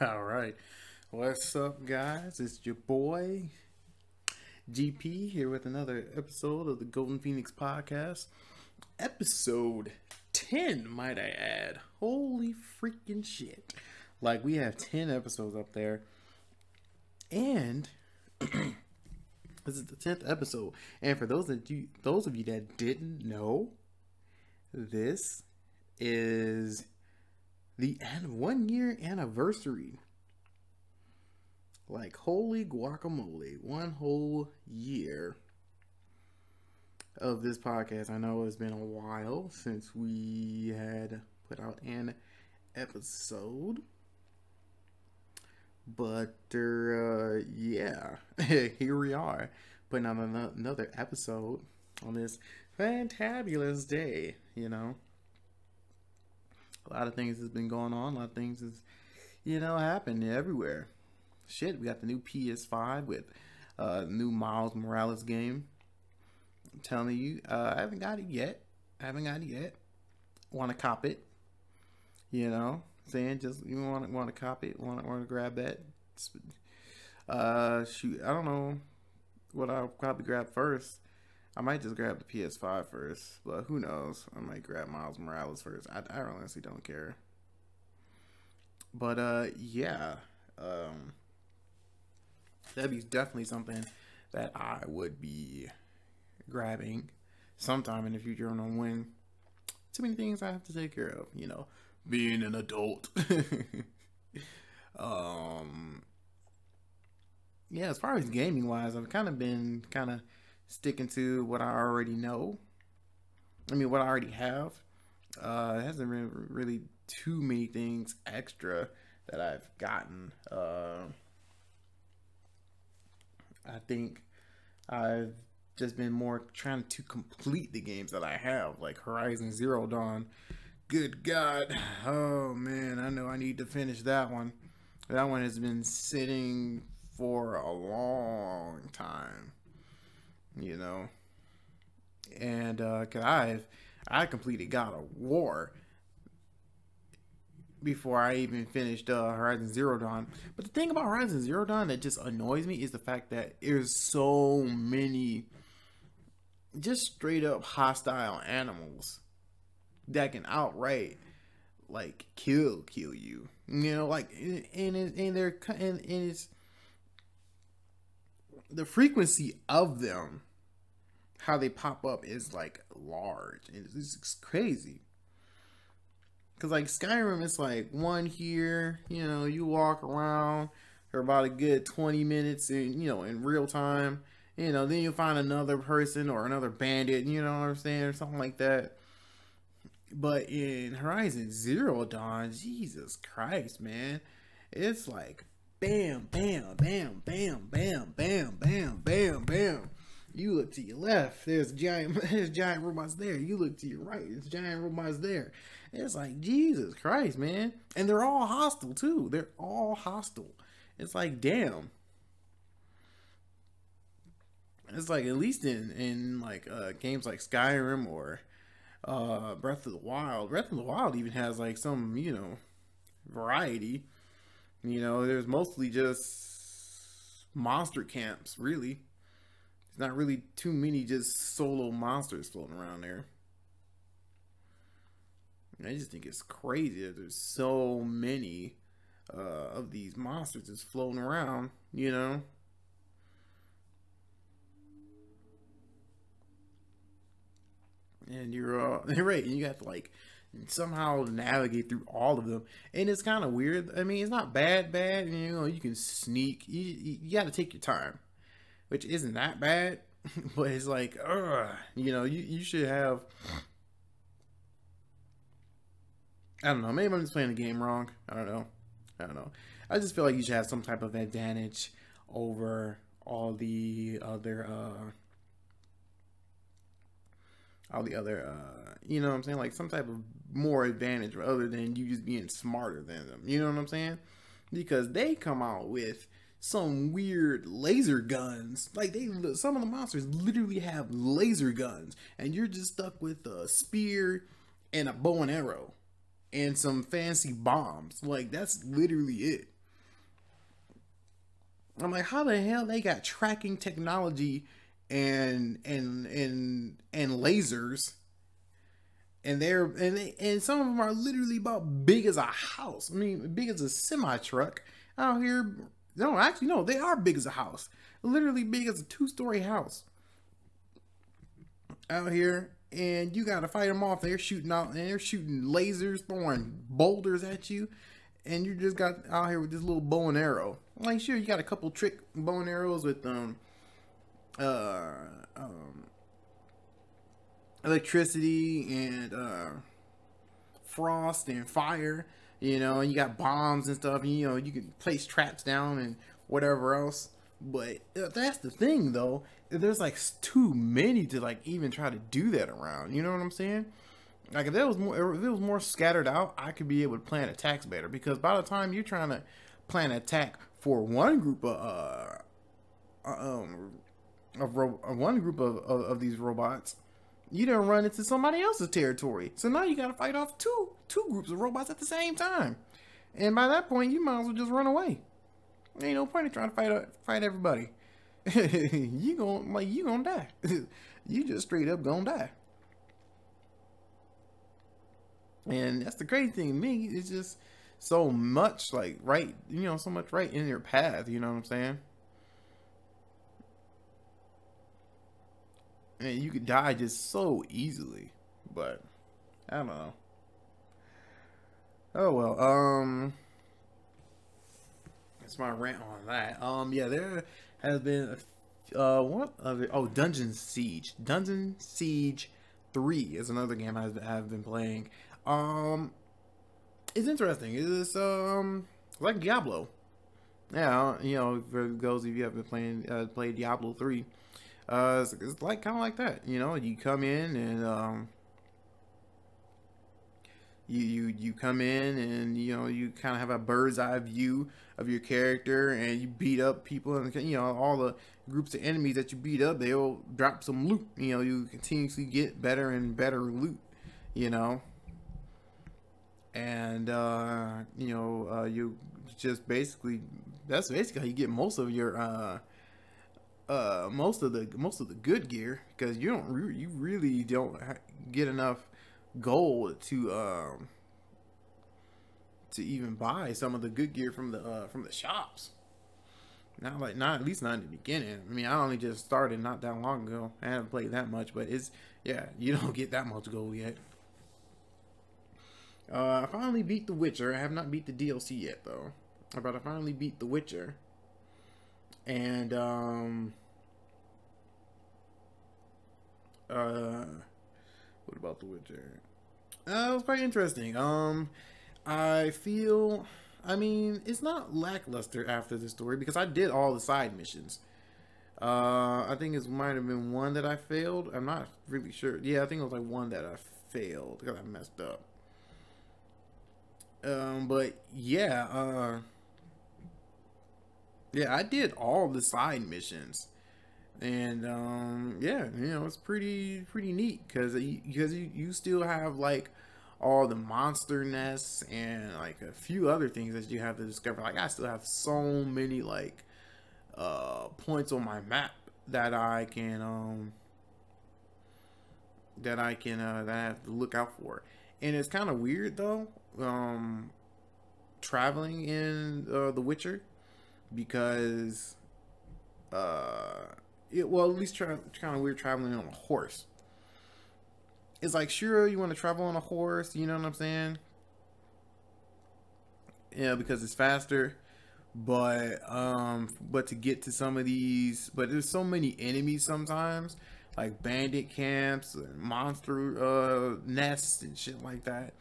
All right. What's up, guys? It's your boy GP here with another episode of the Golden Phoenix Podcast. Episode 10, might I add. Holy freaking shit. Like, we have 10 episodes up there. And this is the 10th episode. And for those of you those of you that didn't know, this is the one year anniversary. Like, holy guacamole, one whole year of this podcast. I know it's been a while since we had put out an episode. But, uh, yeah, here we are putting out another episode on this fantabulous day, you know a lot of things has been going on. A lot of things has, you know, happened everywhere. Shit, we got the new PS5 with uh, new Miles Morales game. I'm telling you, uh, I haven't got it yet. I haven't got it yet. Want to cop it? You know, saying just you want to want to cop it, want to want to grab that. Uh, shoot, I don't know what I'll probably grab first. I might just grab the PS5 first, but who knows? I might grab Miles Morales first. I, I honestly don't care. But uh, yeah, um, that'd be definitely something that I would be grabbing sometime in the future. I don't when. Too many things I have to take care of, you know, being an adult. um, yeah, as far as gaming wise, I've kind of been kind of sticking to what I already know. I mean, what I already have. Uh, it hasn't been really too many things extra that I've gotten. Uh, I think I've just been more trying to complete the games that I have, like Horizon Zero Dawn. Good God. Oh man, I know I need to finish that one. That one has been sitting for a long time you know. And uh, cause I've I completed God of War before I even finished uh, Horizon Zero Dawn. But the thing about Horizon Zero Dawn that just annoys me is the fact that there's so many just straight up hostile animals that can outright like kill kill you. You know, like and and, and they're and, and it's the frequency of them how they pop up is like large. And it's, it's crazy. Because like skyrim it's like one here you know you walk around for about a good 20 minutes in you know in real time. You know then you find another person or another bandit you know what i'm saying or something like that. But in horizon zero dawn jesus christ man it's like bam bam bam bam bam bam bam bam bam you look to your left, there's giant there's giant robots there. You look to your right, there's giant robots there. It's like Jesus Christ, man. And they're all hostile too. They're all hostile. It's like damn. It's like at least in in like uh, games like Skyrim or uh, Breath of the Wild. Breath of the Wild even has like some you know variety. You know, there's mostly just monster camps, really There's not really too many just solo monsters floating around there. I just think it's crazy that there's so many uh, of these monsters just floating around, you know. And you're uh, right, and you got to like somehow navigate through all of them, and it's kind of weird. I mean, it's not bad, bad. You know, you can sneak. You you, got to take your time which isn't that bad, but it's like, ugh, you know, you, you should have. I don't know. Maybe I'm just playing the game wrong. I don't know. I don't know. I just feel like you should have some type of advantage over all the other, uh, all the other, uh, you know what I'm saying? Like some type of more advantage other than you just being smarter than them. You know what I'm saying? Because they come out with some weird laser guns. Like they, some of the monsters literally have laser guns, and you're just stuck with a spear and a bow and arrow, and some fancy bombs. Like that's literally it. I'm like, how the hell they got tracking technology and and and and lasers and they're and they, and some of them are literally about big as a house. I mean, big as a semi truck out here. No, actually, no, they are big as a house. Literally big as a two story house out here. And you gotta fight them off. They're shooting out, and they're shooting lasers, throwing boulders at you, and you just got out here with this little bow and arrow. Like, sure, you got a couple trick bow and arrows with um, uh, um, electricity and uh, frost and fire. You know, and you got bombs and stuff. And, you know, you can place traps down and whatever else. But uh, that's the thing, though. There's like too many to like even try to do that around. You know what I'm saying? Like if there was more, if it was more scattered out, I could be able to plan attacks better. Because by the time you're trying to plan an attack for one group of uh, uh um of, ro- of one group of, of, of these robots, you didn't run into somebody else's territory. So now you got to fight off two two groups of robots at the same time. And by that point, you might as well just run away. Ain't no point in trying to fight uh, fight everybody. you gon' like you gonna die. you just straight up gonna die. And that's the crazy thing to me. It's just so much like right, you know, so much right in your path. You know what I'm saying? And you could die just so easily. But I don't know. Oh well. Um, that's my rant on that. Um, yeah, there has been uh what other oh Dungeon Siege. Dungeon Siege Three is another game I have been playing. Um, it's interesting. It's um like Diablo. Yeah, you know, for those of you have been playing uh, played Diablo three uh, it's, it's like kind of like that. You know, you come in and um, you you you come in and you know you kind of have a bird's eye view of your character and you beat up people and you know all the groups of enemies that you beat up they'll drop some loot you know you continuously get better and better loot you know and uh you know uh you just basically that's basically how you get most of your uh uh, most of the most of the good gear because you don't re- you really don't get enough gold to um to even buy some of the good gear from the uh, from the shops. Not like not at least not in the beginning. I mean, I only just started not that long ago. I haven't played that much, but it's yeah, you don't get that much gold yet. Uh, I finally beat The Witcher. I have not beat the DLC yet though, but I finally beat The Witcher. And um, uh, what about The Witcher? Uh, it was quite interesting. Um, I feel, I mean, it's not lackluster after the story because I did all the side missions. Uh, I think it might have been one that I failed. I'm not really sure. Yeah, I think it was like one that I failed because I messed up. Um, but yeah, uh, yeah, I did all the side missions and um, yeah, you know it's pretty pretty neat because because you, you still have like all the monster nests and like a few other things that you have to discover. Like I still have so many like uh points on my map that I can um that I can uh that I have to look out for. And it's kind of weird though um traveling in uh, The Witcher because uh it, well, at least try, kind of weird traveling on a horse. It's like, sure, you want to travel on a horse, you know what I'm saying? Yeah, because it's faster. But um, but to get to some of these, but there's so many enemies sometimes, like bandit camps and monster uh, nests and shit like that,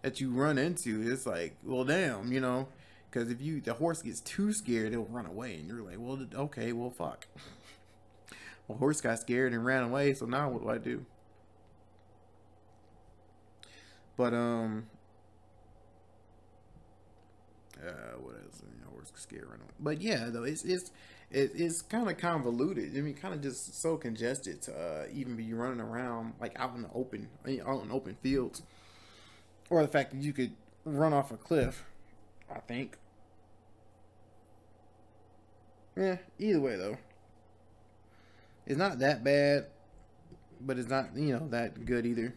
that you run into. It's like, well, damn, you know, because if you the horse gets too scared, it'll run away, and you're like, well, okay, well, fuck. My horse got scared and ran away, so now what do I do? But um uh what else? Horse scared run away. But yeah, though it's it's it, it's kind of convoluted. I mean, kind of just so congested to uh, even be running around like out in the open, out in open fields, or the fact that you could run off a cliff. I think Yeah, either way though. It's not that bad, but it's not, you know, that good either.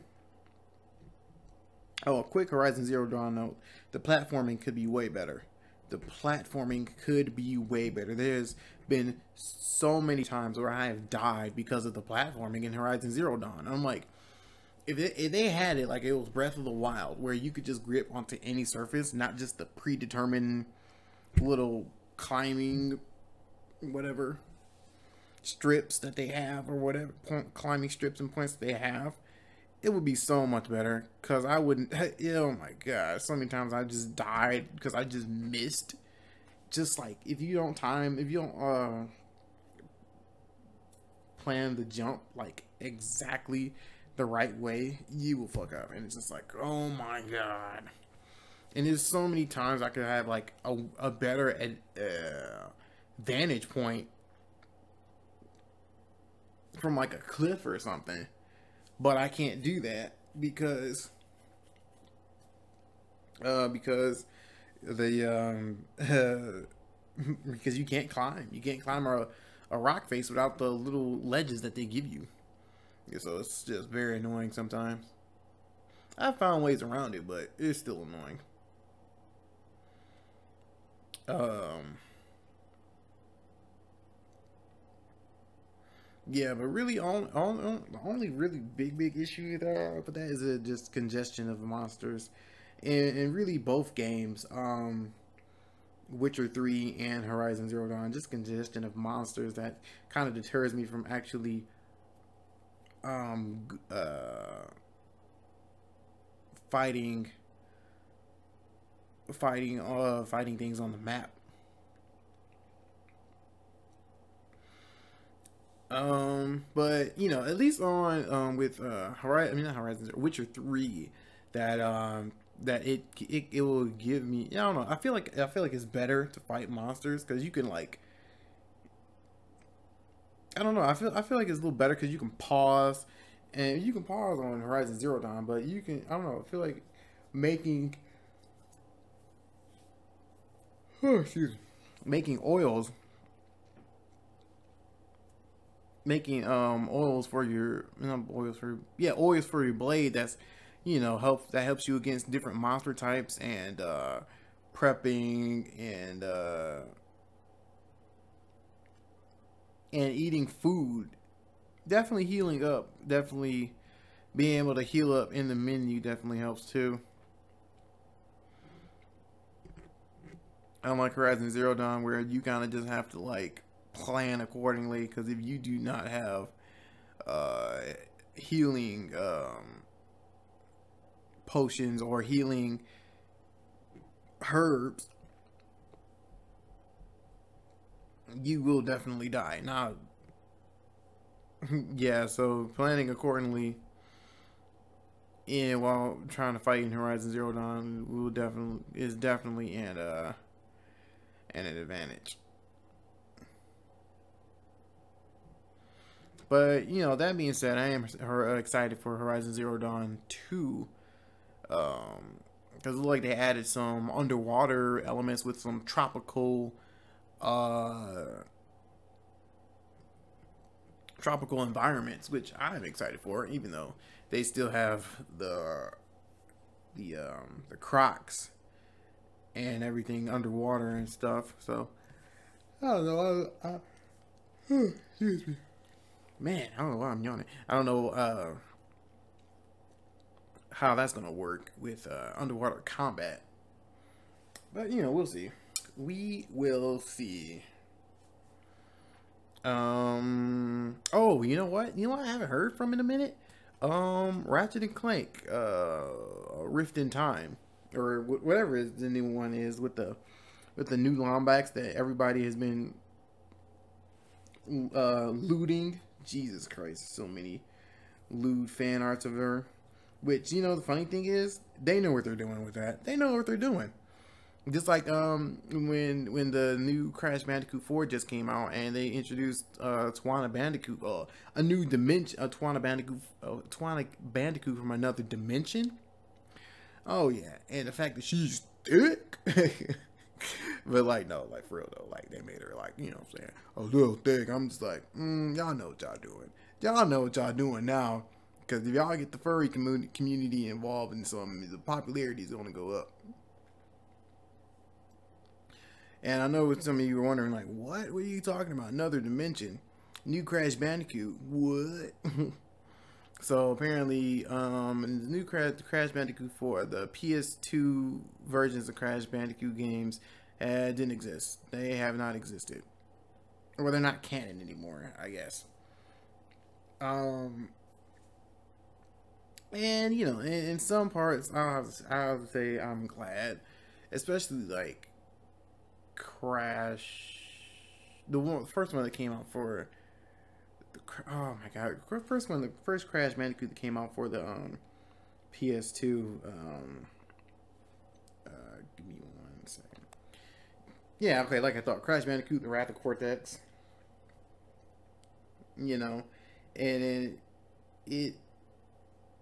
Oh, a quick Horizon Zero Dawn note. The platforming could be way better. The platforming could be way better. There's been so many times where I have died because of the platforming in Horizon Zero Dawn. I'm like, if, it, if they had it like it was Breath of the Wild, where you could just grip onto any surface, not just the predetermined little climbing, whatever strips that they have or whatever point, climbing strips and points they have, it would be so much better. Cause I wouldn't. Oh my god! So many times I just died because I just missed. Just like if you don't time, if you don't uh plan the jump like exactly the right way, you will fuck up. And it's just like, oh my god. And there's so many times I could have like a, a better uh, vantage point from like a cliff or something. But I can't do that because uh because the um uh, because you can't climb. You can't climb a, a rock face without the little ledges that they give you. So it's just very annoying sometimes. I found ways around it, but it's still annoying. Um Yeah, but really, on, on, on, the only really big, big issue there with that is a just congestion of monsters, and, and really both games, um, Witcher Three and Horizon Zero Dawn, just congestion of monsters that kind of deters me from actually, um, uh, fighting, fighting, uh, fighting things on the map. Um, but you know, at least on um with uh Horizon, I mean not Horizon, Witcher three, that um that it, it it will give me. I don't know. I feel like I feel like it's better to fight monsters because you can like. I don't know. I feel I feel like it's a little better because you can pause, and you can pause on Horizon Zero Dawn, but you can I don't know. I feel like making. Oh, excuse me. Making oils making um oils for your you know, oils for yeah oils for your blade that's you know help that helps you against different monster types and uh prepping and uh and eating food. Definitely healing up. Definitely being able to heal up in the menu definitely helps too. Unlike horizon zero dawn where you kind of just have to like plan accordingly because if you do not have uh, healing um, potions or healing herbs, you will definitely die. Now, yeah, so planning accordingly and while trying to fight in Horizon Zero Dawn will definitely is definitely an uh an advantage. But you know, that being said, I am excited for Horizon Zero Dawn two, um, because it looked like they added some underwater elements with some tropical, uh, tropical environments, which I'm excited for. Even though they still have the the um, the crocs and everything underwater and stuff. So I don't know. I, I, excuse me man, I don't know why I'm yawning. I don't know uh, how that's gonna work with uh, underwater combat, but you know, we'll see. We will see. Um. Oh, you know what? You know what? I haven't heard from in a minute. Um, Ratchet and Clank, uh, Rift in Time, or whatever the new one is with the with the new Lombax that everybody has been uh, looting Jesus Christ, so many lewd fan arts of her. Which, you know, the funny thing is, they know what they're doing with that. They know what they're doing. Just like um when when the new Crash Bandicoot 4 just came out and they introduced uh Tawna Bandicoot, uh, a new dimension, a Tawna Bandicoot, uh, Tawna Bandicoot from another dimension. Oh yeah, and the fact that she's thick. But like no, like for real though, like they made her like you know what I'm saying a little thick. I'm just like, mm, y'all know what y'all doing. Y'all know what y'all doing now. Because if y'all get the furry community community involved in some, the popularity is going to go up. And I know some of you were wondering, like, what? What are you talking about? Another dimension? New Crash Bandicoot? What? so apparently, um, the new Crash, Bandicoot 4, the PS2 versions of Crash Bandicoot games uh, didn't exist. They have not existed. Or they're not canon anymore, I guess. Um, and you know, in, in some parts, I have, to, I have to say I'm glad, especially like Crash, the first one that came out for. Oh my god! First one, the first Crash Bandicoot that came out for the um, PS2. Um, uh, give me one second. Yeah, okay. Like I thought, Crash Bandicoot: The Wrath of Cortex. You know, and it, it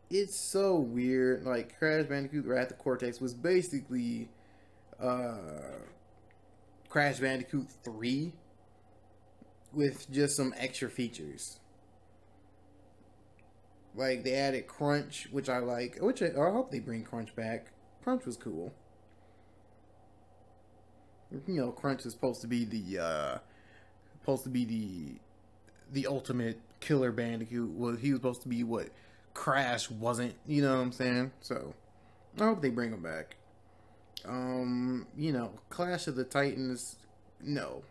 it's so weird. Like Crash Bandicoot: The Wrath of Cortex was basically uh, Crash Bandicoot Three with just some extra features. Like they added Crunch, which I like. Which I, I hope they bring Crunch back. Crunch was cool. You know, Crunch is supposed to be the uh, supposed to be the the ultimate killer Bandicoot. Well, he was supposed to be what Crash wasn't. You know what I'm saying? So I hope they bring him back. Um, you know, Crash of the Titans. No,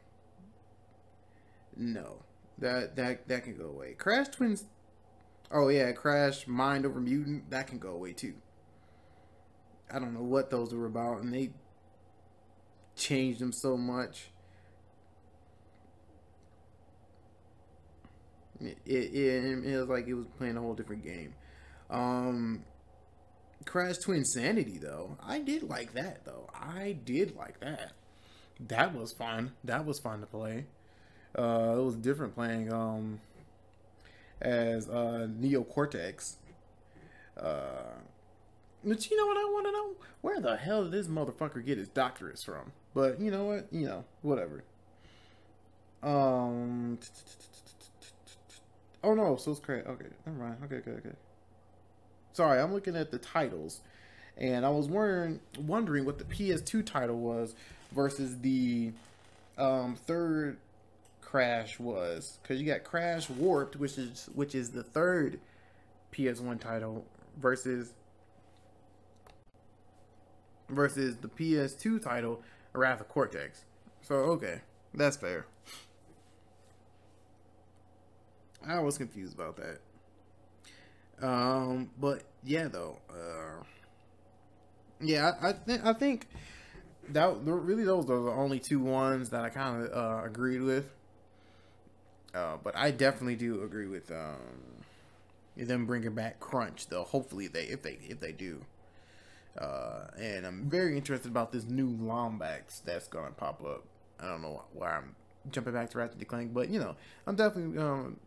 no, that that that can go away. Crash Twins. Oh yeah, Crash Mind Over Mutant. That can go away too. I don't know what those were about, and they changed them so much. It, it, it was like it was playing a whole different game. Um, Crash Twinsanity though, I did like that though. I did like that. That was fun. That was fun to play. Uh, it was different playing um as uh Neo Cortex. Uh, but you know what I want to know? Where the hell did this motherfucker get his doctorates from? But you know what? You know, whatever. Um. Oh no, so it's crazy. Okay, never mind. Okay, okay, okay. Sorry, I'm looking at the titles, and I was wondering wondering what the PS2 title was versus the um, third Crash was, because you got Crash Warped, which is which is the third PS1 title, versus versus the PS2 title, Wrath of Cortex. So okay, that's fair. I was confused about that. Um, but yeah, though, uh, yeah, I, I think I think that really those are the only two ones that I kind of uh, agreed with. Uh, but I definitely do agree with um, them bringing back Crunch, though. Hopefully, they if they if they do. Uh, and I'm very interested about this new Lombax that's gonna pop up. I don't know why I'm jumping back to Ratchet and Clank, but you know, I'm definitely um,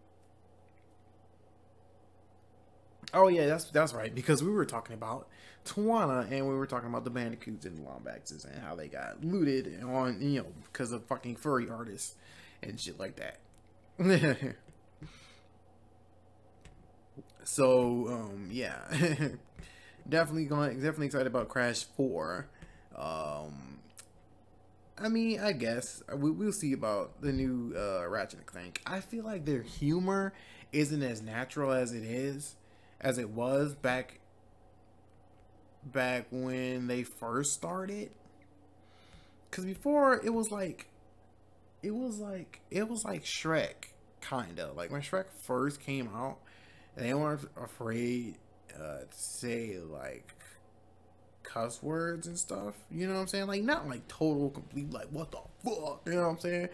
Oh yeah, that's that's right. Because we were talking about Tawna and we were talking about the bandicoots and Lombaxes and how they got looted on you know because of fucking furry artists and shit like that. so um yeah, definitely going definitely excited about Crash Four. Um, I mean, I guess we, we'll see about the new uh, Ratchet and Clank. I feel like their humor isn't as natural as it is as it was back back when they first started because before it was like it was like it was like shrek kind of like when shrek first came out they weren't afraid uh, to say like cuss words and stuff you know what i'm saying like not like total complete like what the fuck you know what i'm saying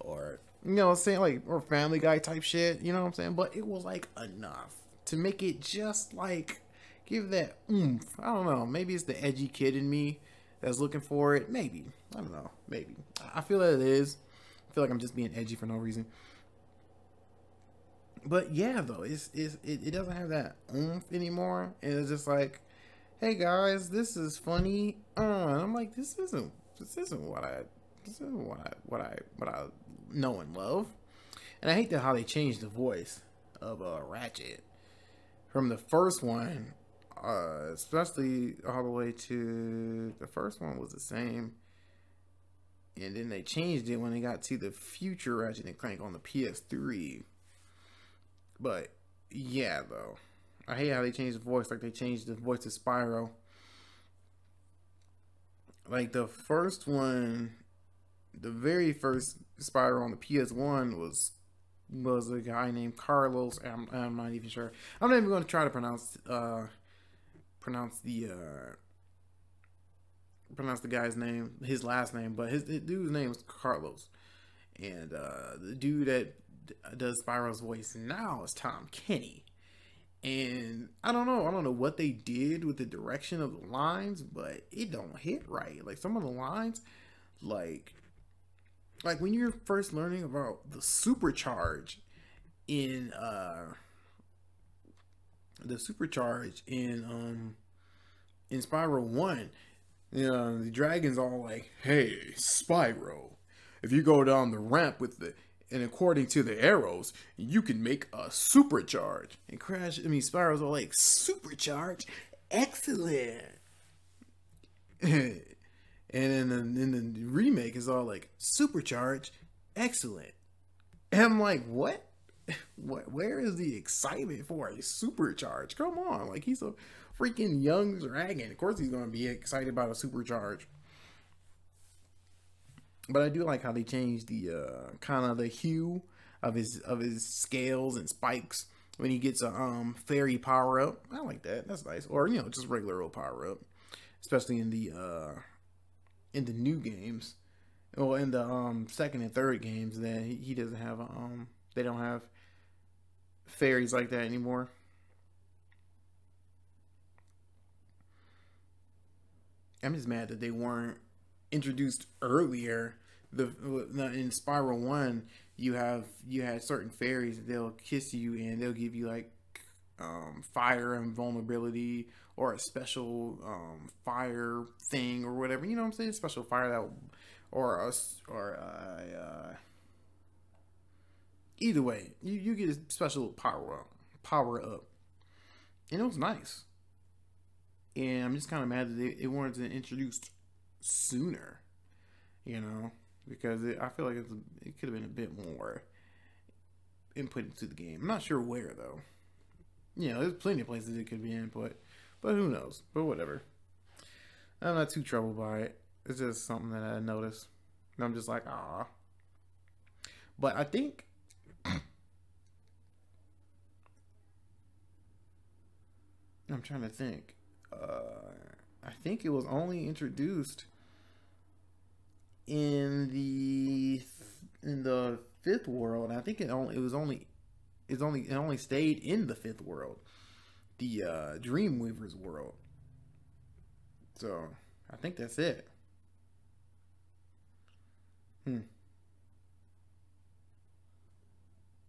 or you know what i'm saying like or family guy type shit you know what i'm saying but it was like enough to make it just like give that oomph. I don't know. Maybe it's the edgy kid in me that's looking for it. Maybe. I don't know. Maybe. I feel that it is. I feel like I'm just being edgy for no reason. But yeah, though, it's, it's it, it doesn't have that oomph anymore. And it's just like, hey guys, this is funny. Uh, I'm like, this isn't this isn't what I this isn't what I what I what I know and love. And I hate that how they changed the voice of uh, Ratchet from the first one, uh, especially all the way to the first one was the same, and then they changed it when they got to the future Ratchet and Clank on the PS3. But yeah, though, I hate how they changed the voice. Like they changed the voice to Spyro. Like the first one, the very first Spyro on the PS1 was was a guy named Carlos. I'm, I'm not even sure. I'm not even going to try to pronounce uh pronounce the uh pronounce the guy's name, his last name, but his, dude's name is Carlos, and uh the dude that does Spyro's voice now is Tom Kenny. And I don't know, I don't know what they did with the direction of the lines, but it don't hit right. Like some of the lines, like like when you're first learning about the supercharge in uh the supercharge in um in Spyro 1 you know the dragon's all like hey Spyro if you go down the ramp with the and according to the arrows you can make a supercharge and crash I mean Spyro's all like supercharge excellent And then the, in the remake is all like supercharge, excellent. And I'm like, what? What? Where is the excitement for a supercharge? Come on, like he's a freaking young dragon. Of course he's gonna be excited about a supercharge. But I do like how they changed the uh, kind of the hue of his of his scales and spikes when he gets a um fairy power up. I like that. That's nice. Or you know just regular old power up, especially in the uh in the new games, or in the um second and third games, that he doesn't have a, um they don't have fairies like that anymore. I'm just mad that they weren't introduced earlier. The in Spyro One, you have you had certain fairies they'll kiss you and they'll give you like um, fire and vulnerability or a special um, fire thing or whatever. You know what I'm saying? Special fire that or us or uh, uh, either way, you, you get a special power up, power up, and it was nice. And I'm just kind of mad that it weren't introduced sooner, you know, because it, I feel like a, it could have been a bit more input into the game. I'm not sure where though. You know, there's plenty of places it could be input. But who knows? But whatever. I'm not too troubled by it. It's just something that I noticed. And I'm just like, ah. But I think I'm trying to think. Uh, I think it was only introduced in the in the fifth world. I think it only it was only it's only it only stayed in the fifth world the uh, Dreamweaver's world. So I think that's it. Hmm.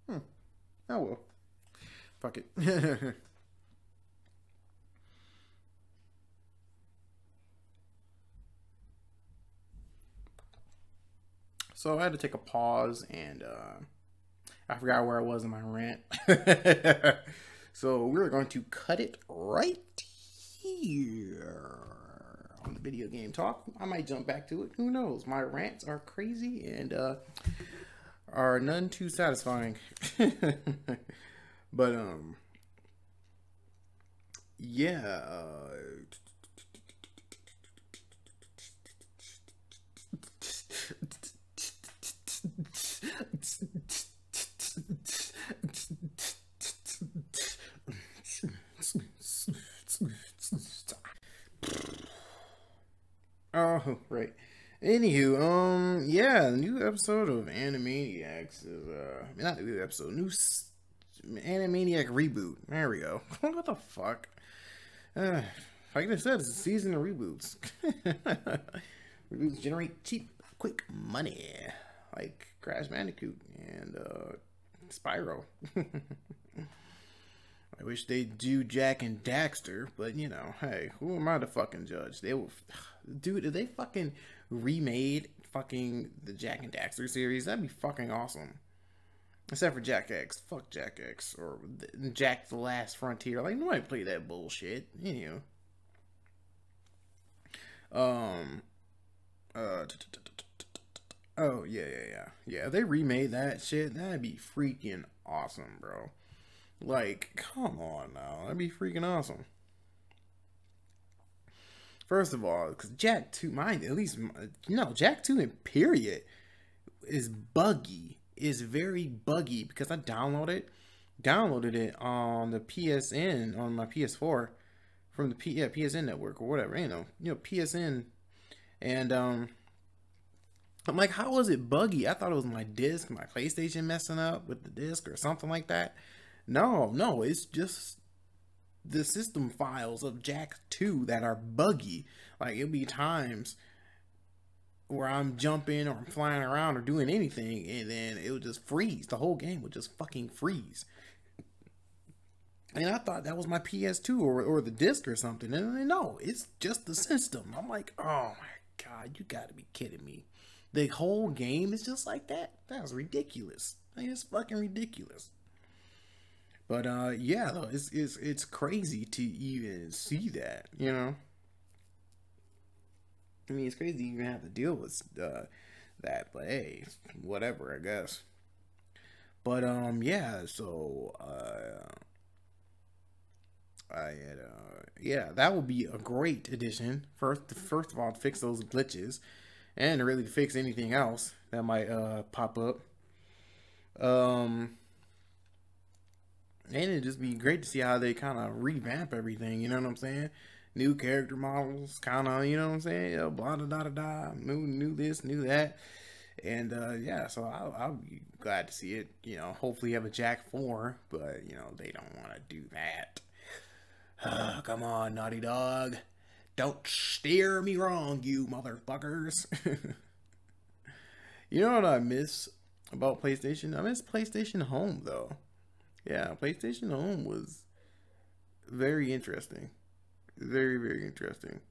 Hmm. Oh well. Fuck it. so I had to take a pause and uh, I forgot where I was in my rant. So we're going to cut it right here on the video game talk. I might jump back to it. Who knows? My rants are crazy and uh, are none too satisfying. but um, yeah. Uh, Oh, right. Anywho, um, yeah, new episode of Animaniacs is uh, not new episode, new s- Animaniac reboot. There we go. what the fuck? Uh, like I said, it's a season of reboots. reboots generate cheap, quick money, like Crash Bandicoot and uh, Spyro. I wish they'd do Jak and Daxter, but you know, hey, who am I to fucking judge? They will, dude. if They fucking remade fucking the Jak and Daxter series. That'd be fucking awesome. Except for Jak X. Fuck Jak X. Or Jack the Last Frontier. Like, nobody play that bullshit. You know. Um. Uh. Oh, yeah, yeah, yeah. Yeah, they remade that shit. That'd be freaking awesome, bro. Like, come on now. That'd be freaking awesome. First of all, because Jak 2, mine, at least, no, Jak 2 in period is buggy. Is very buggy because I downloaded downloaded it on the PSN on my PS4 from the P, yeah, PSN network or whatever, you know, you know, PSN. And um I'm like, how was it buggy? I thought it was my disc, my PlayStation messing up with the disc or something like that. No, no, it's just the system files of Jak 2 that are buggy. Like it'll be times where I'm jumping or I'm flying around or doing anything and then it'll just freeze. The whole game would just fucking freeze. And I thought that was my PS2 or, or the disc or something. And no, it's just the system. I'm like, oh my god, you gotta be kidding me. The whole game is just like that? That's ridiculous. It's fucking ridiculous. But uh, yeah, though it's it's it's crazy to even see that, you know. I mean, it's crazy you even have to deal with uh, that, but hey, whatever, I guess. But um, yeah, so uh, I had uh, yeah, that would be a great addition. First, first of all, to fix those glitches, and to really fix anything else that might uh pop up. Um and it'd just be great to see how they kind of revamp everything. You know what I'm saying? New character models, kind of. You know what I'm saying? Yeah, blah da da da da. New, new this, new that, and uh, yeah. So I'll, I'll be glad to see it. You know, hopefully have a Jak Four, but you know they don't want to do that. Come on, Naughty Dog. Don't steer me wrong, you motherfuckers. you know what I miss about PlayStation? I miss PlayStation Home though yeah, PlayStation Home was very interesting. Very, very interesting.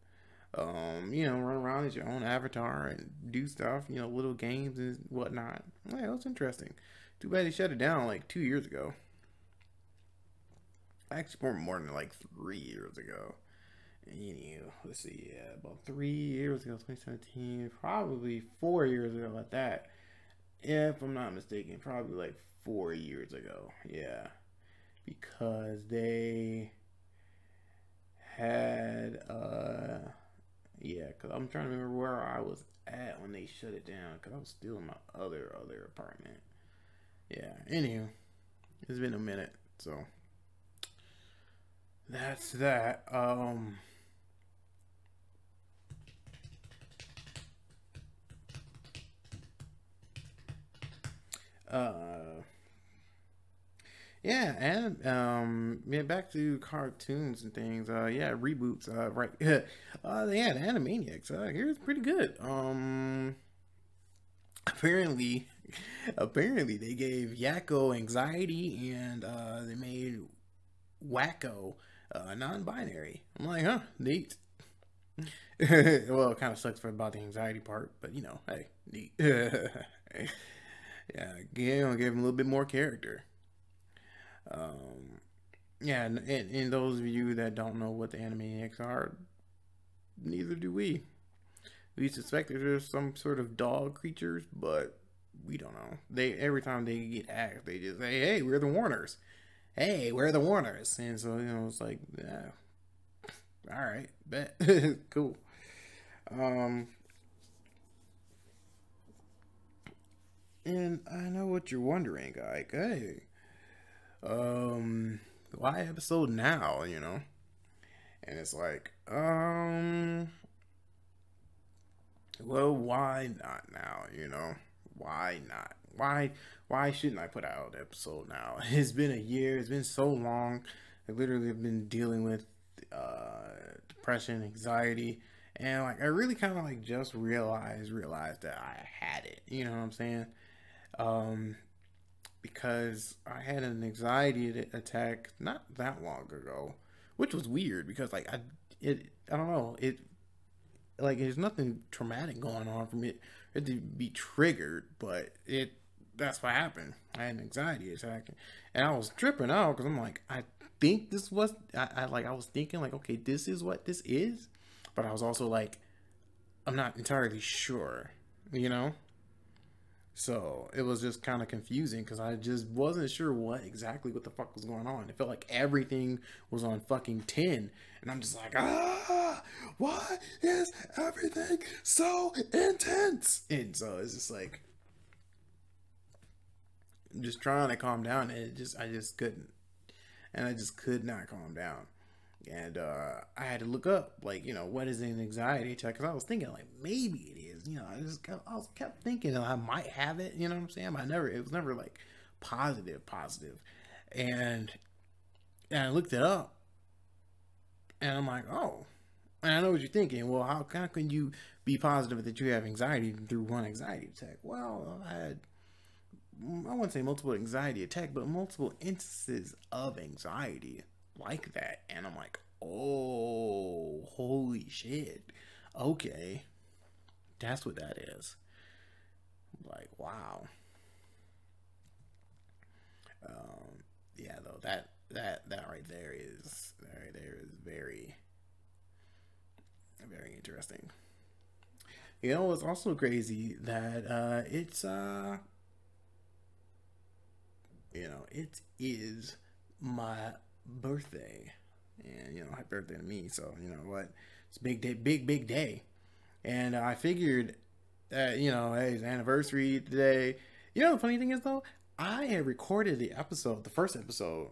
Um, you know, run around as your own avatar and do stuff, you know, little games and whatnot. Yeah, it was interesting. Too bad they shut it down like two years ago. Actually, more, than like three years ago. Anywho, let's see, yeah, about three years ago, 2017, probably four years ago at that. If I'm not mistaken, probably like four years ago. Yeah. Because they had, uh, yeah, because I'm trying to remember where I was at when they shut it down because I was still in my other, other apartment. Yeah. Anywho, it's been a minute. So that's that. Um, uh, yeah, and um, yeah, back to cartoons and things. Uh, yeah, reboots. Uh, right. uh, yeah, the Animaniacs. Uh, here's pretty good. Um, apparently, apparently they gave Yakko anxiety, and uh, they made Wakko uh, non-binary. I'm like, huh, neat. well, it kind of sucks for about the anxiety part, but you know, hey, neat. yeah, you know, give him a little bit more character. Um, yeah, and, and, and those of you that don't know what the Animaniacs are, neither do we. We suspect that there's some sort of dog creatures, but we don't know. They every time they get asked, they just say, "Hey, we're the Warners." Hey, we're the Warners, and so you know it's like, yeah, all right, bet, cool. Um, and I know what you're wondering, like, hey, um, why episode now, you know? And it's like, um, well, why not now, you know? Why not? Why, why shouldn't I put out an episode now? It's been a year. It's been so long. I literally have been dealing with, uh, depression, anxiety, and like, I really kind of like just realized, realized that I had it, you know what I'm saying? Um, because I had an anxiety attack not that long ago, which was weird because like I it I don't know it like there's nothing traumatic going on from it it to be triggered, but it that's what happened. I had an anxiety attack, and I was tripping out because I'm like, I think this was I, I like I was thinking like, okay, this is what this is, but I was also like, I'm not entirely sure, you know. So it was just kind of confusing because I just wasn't sure what exactly what the fuck was going on. It felt like everything was on fucking 10. And I'm just like, ah, why is everything so intense? And so it's just like, just trying to calm down. And it just, I just couldn't. And I just could not calm down and uh, I had to look up like you know what is an anxiety attack? Because I was thinking like maybe it is you know I just kept, I was kept thinking I might have it you know what I'm saying? I never it was never like positive positive. And and I looked it up and I'm like oh. And I know what you're thinking. Well how, how can you be positive that you have anxiety through one anxiety attack? Well I had I wouldn't say multiple anxiety attack but multiple instances of anxiety like that. And I'm like, oh, holy shit. Okay. That's what that is. like, wow. Um, yeah, though, that, that, that right there is, that right there is very, very interesting. You know, it's also crazy that, uh, it's, uh, you know, it is my birthday. And, you know, happy birthday to me. So, you know what? It's big day, big, big day. And I figured that, you know, hey, it's anniversary today. You know, the funny thing is, though, I had recorded the episode, the first episode.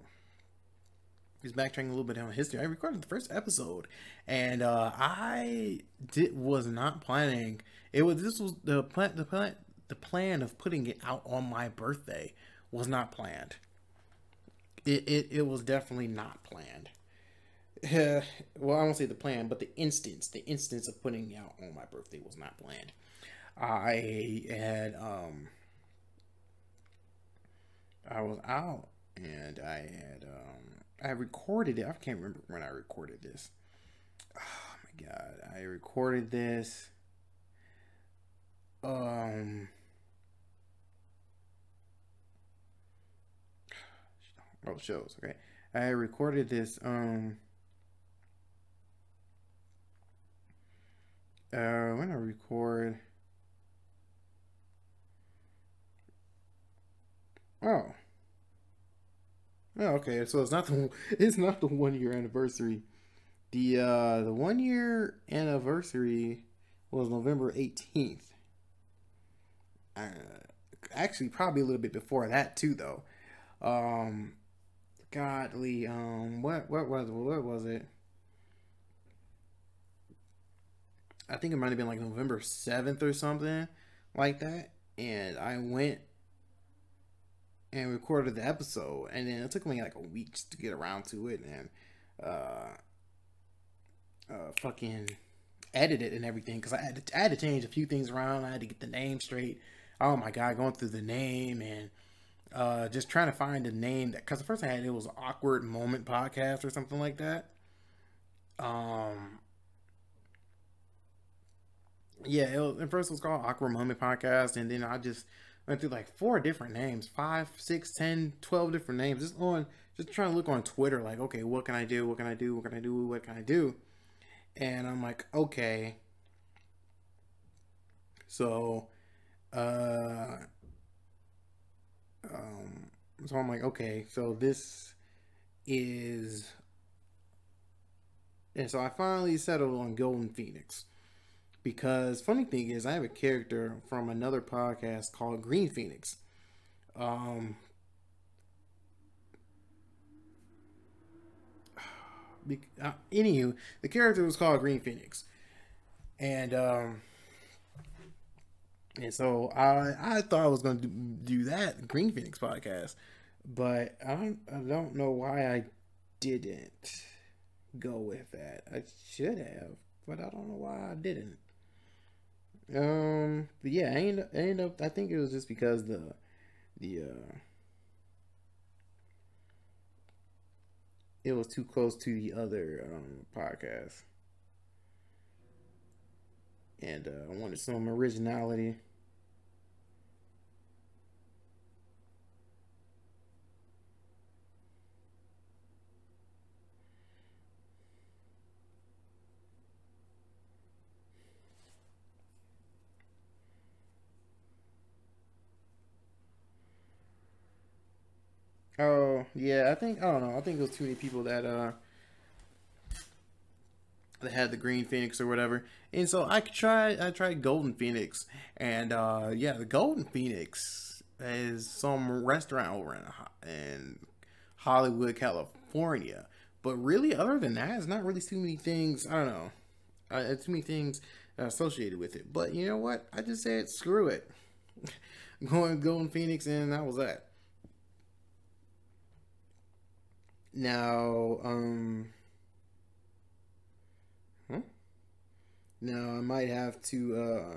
He's backtracking a little bit on history. I recorded the first episode, and uh, I did was not planning. It was this was the plan. The plan. The plan of putting it out on my birthday was not planned it, it, it was definitely not planned. Well, I won't say the plan, but the instance, the instance of putting out on my birthday was not planned. I had, um, I was out and I had, um, I recorded it. I can't remember when I recorded this. Oh my God. I recorded this. Um, oh shows okay. I recorded this um uh when i record oh. Oh okay so it's not the it's not the one year anniversary. The uh the one year anniversary was november 18th uh, actually probably a little bit before that too though. Um godly um what what was what was it? I think it might have been like November 7th or something like that. And I went and recorded the episode. And then it took me like a week to get around to it and uh uh fucking edit it and everything because I had to I had to change a few things around. I had to get the name straight. Oh my god, going through the name and uh, just trying to find a name that because the first I had it was awkward moment podcast or something like that. Um, yeah, it was, at first it was called awkward moment podcast, and then I just went through like four different names, five, six, ten, twelve different names, just on just trying to look on Twitter, like, okay, what can I do? What can I do? What can I do? What can I do? And I'm like, okay. So, uh, um, so I'm like, okay, so this is, and so I finally settled on Golden Phoenix because funny thing is I have a character from another podcast called Green Phoenix. Um, be, uh, anywho, the character was called Green Phoenix, and um, and so I I thought I was going to do, that Green Phoenix podcast, but I don't I don't know why I didn't go with that. I should have, but I don't know why I didn't. Um, but yeah, I ended, I up. I think it was just because the the uh it was too close to the other um podcast and uh, I wanted some originality. Oh yeah, I think I don't know. I think there was too many people that uh that had the green phoenix or whatever, and so I tried. I tried golden phoenix, and uh yeah, the golden phoenix is some restaurant over in in Hollywood, California. But really, other than that, it's not really too many things. I don't know. Uh, too many things associated with it. But you know what? I just said screw it. going Golden Phoenix, and that was that. Now, um, huh? Now I might have to. uh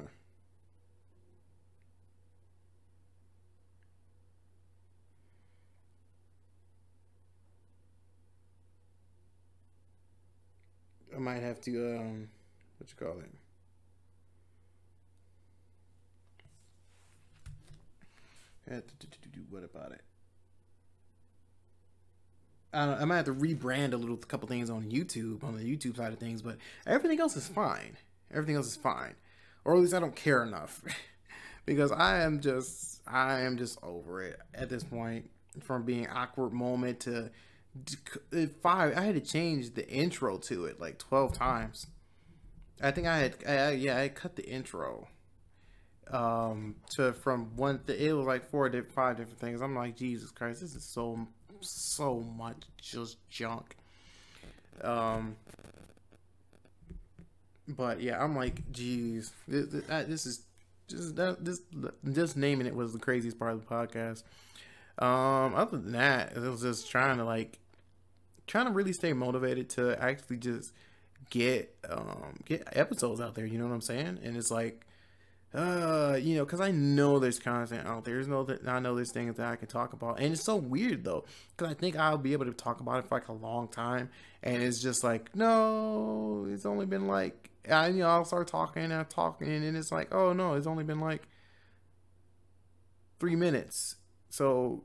I might have to um what you call it What about it? I, I might have to rebrand a little, a couple things on YouTube, on the YouTube side of things, but everything else is fine. Everything else is fine, or at least I don't care enough, because I am just, I am just over it at this point. From being awkward moment to five, I had to change the intro to it like twelve times. I think I had, I, yeah, I cut the intro um to from one th- it was like four different five different things i'm like jesus christ this is so so much just junk. Um but yeah i'm like geez this, this is just this just naming it was the craziest part of the podcast. Um other than that it was just trying to like trying to really stay motivated to actually just get um get episodes out there you know what i'm saying? And it's like uh, you know, because I know there's content out there. There's no that I know there's things that I can talk about, and it's so weird though, because I think I'll be able to talk about it for like a long time, and it's just like no, it's only been like I you know I'll start talking and talking, and it's like oh no, it's only been like three minutes. So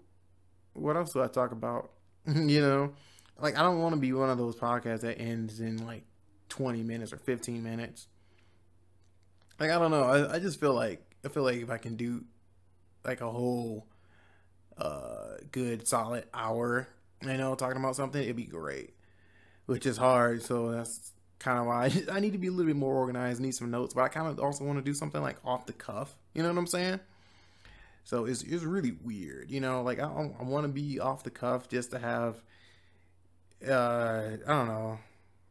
what else do I talk about? you know, like I don't want to be one of those podcasts that ends in like 20 minutes or 15 minutes like I don't know. I, I just feel like I feel like if I can do like a whole uh good solid hour, you know, talking about something, it'd be great. Which is hard, so that's kind of why I, I need to be a little bit more organized, need some notes, but I kind of also want to do something like off the cuff. You know what I'm saying? So it's it's really weird, you know. Like I I want to be off the cuff just to have, uh, I don't know,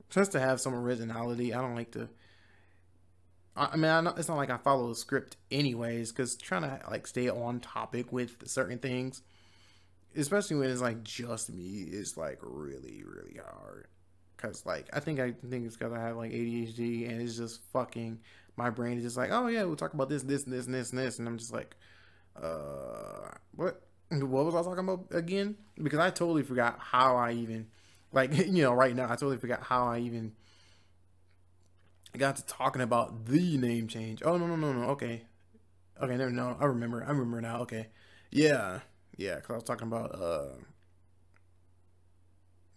just to have some originality. I don't like to I mean, I it's not like I follow the script anyways, because trying to like stay on topic with certain things, especially when it's like just me, is like really, really hard. Cause like I think I think it's because I have like ADHD and it's just fucking my brain is just like, oh yeah, we'll talk about this, this, and this, and this, and this, and I'm just like, uh, what? What was I talking about again? Because I totally forgot how I even, like, you know, right now I totally forgot how I even got to talking about the name change. Oh no no no no. Okay, okay. No no. I remember. I remember now. Okay. Yeah yeah. Because I was talking about uh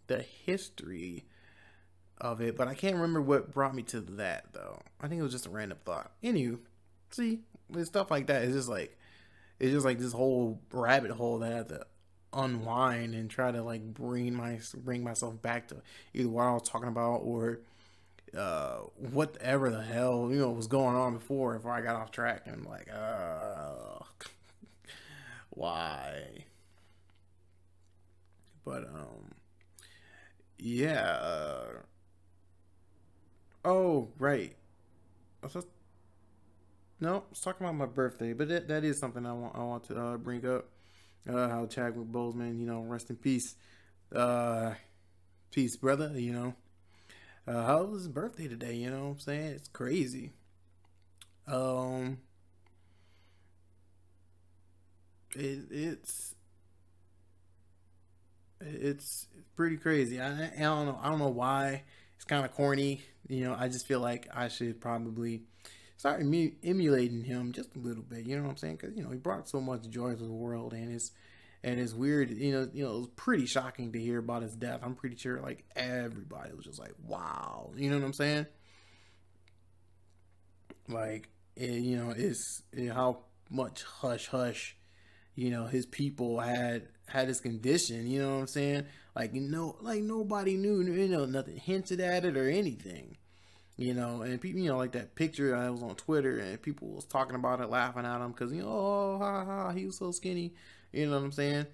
the history of it, but I can't remember what brought me to that though. I think it was just a random thought. Anywho, see, stuff like that, it's just like it's just like this whole rabbit hole that I have to unwind and try to like bring my bring myself back to either what I was talking about or uh, whatever the hell you know was going on before before I got off track and I'm like uh why? But um yeah uh, oh right. I was just, no I was talking about my birthday but that, that is something I want I want to uh, bring up. Uh, how Chadwick Boseman you know rest in peace. Uh peace brother you know uh, how was his birthday today? You know what I'm saying? It's crazy. Um, it, it's it's pretty crazy. I, I don't know. I don't know why. It's kind of corny. You know, I just feel like I should probably start emu- emulating him just a little bit. You know what I'm saying? Because you know he brought so much joy to the world, and it's and it's weird. You know, you know, it was pretty shocking to hear about his death. I'm pretty sure like everybody was just like, "Wow," you know what I'm saying? Like, it, you know, it's it, how much hush hush you know his people had had this condition. You know what I'm saying? Like you know, like nobody knew, you know, nothing hinted at it or anything. You know, and people, you know, like that picture I was on Twitter and people was talking about it, laughing at him because you know, oh, ha ha, he was so skinny. You know what I'm saying?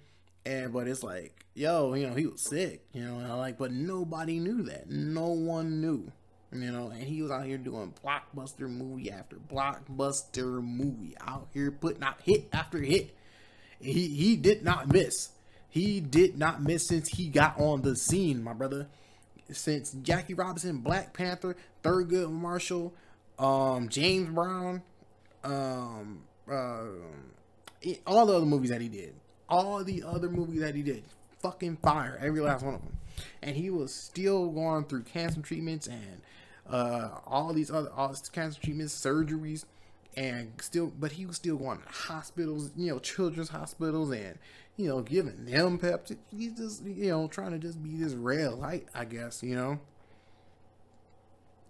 And but it's like, yo, you know, he was sick. You know, and I like, but nobody knew that. No one knew. You know, and he was out here doing blockbuster movie after blockbuster movie, out here putting out hit after hit. He he did not miss. He did not miss since he got on the scene, my brother. Since Jackie Robinson, Black Panther, Thurgood Marshall, um, James Brown, um, uh, all the other movies that he did, all the other movies that he did, fucking fire, every last one of them. And he was still going through cancer treatments and uh, all these other all cancer treatments, surgeries, and still, but he was still going to hospitals, you know, children's hospitals, and you know, giving them pep. He's just, you know, trying to just be this red light, I guess, you know.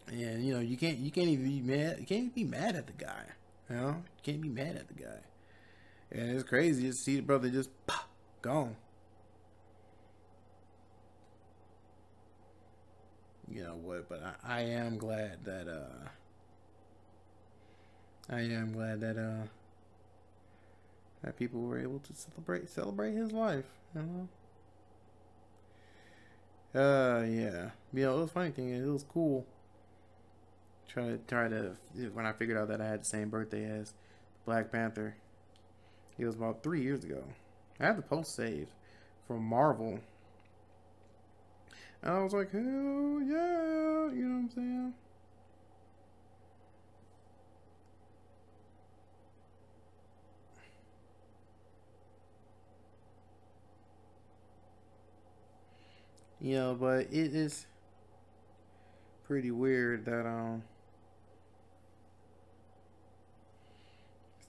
And you know, you can't, you can't even be mad. You can't even be mad at the guy. You know, you can't be mad at the guy. And it's crazy to see the brother just pop, gone. You know what? But I, I am glad that. uh I am glad that uh that people were able to celebrate celebrate his life, you know. Uh yeah. You know, it was funny thing, it was cool. Try to try to when I figured out that I had the same birthday as Black Panther. It was about three years ago. I had the post saved from Marvel. And I was like, hell yeah, you know what I'm saying? you know, but it is pretty weird that um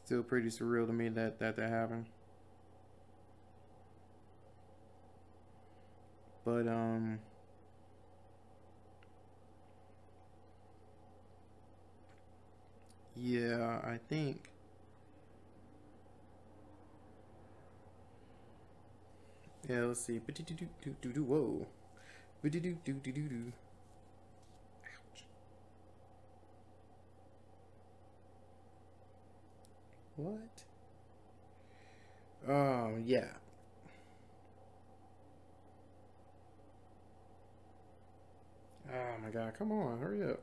still pretty surreal to me that that that happened. But um yeah, I think Yeah, let's see. Whoa. Do do do do do do. Ouch. What? Um, yeah. Oh my god, come on, hurry up.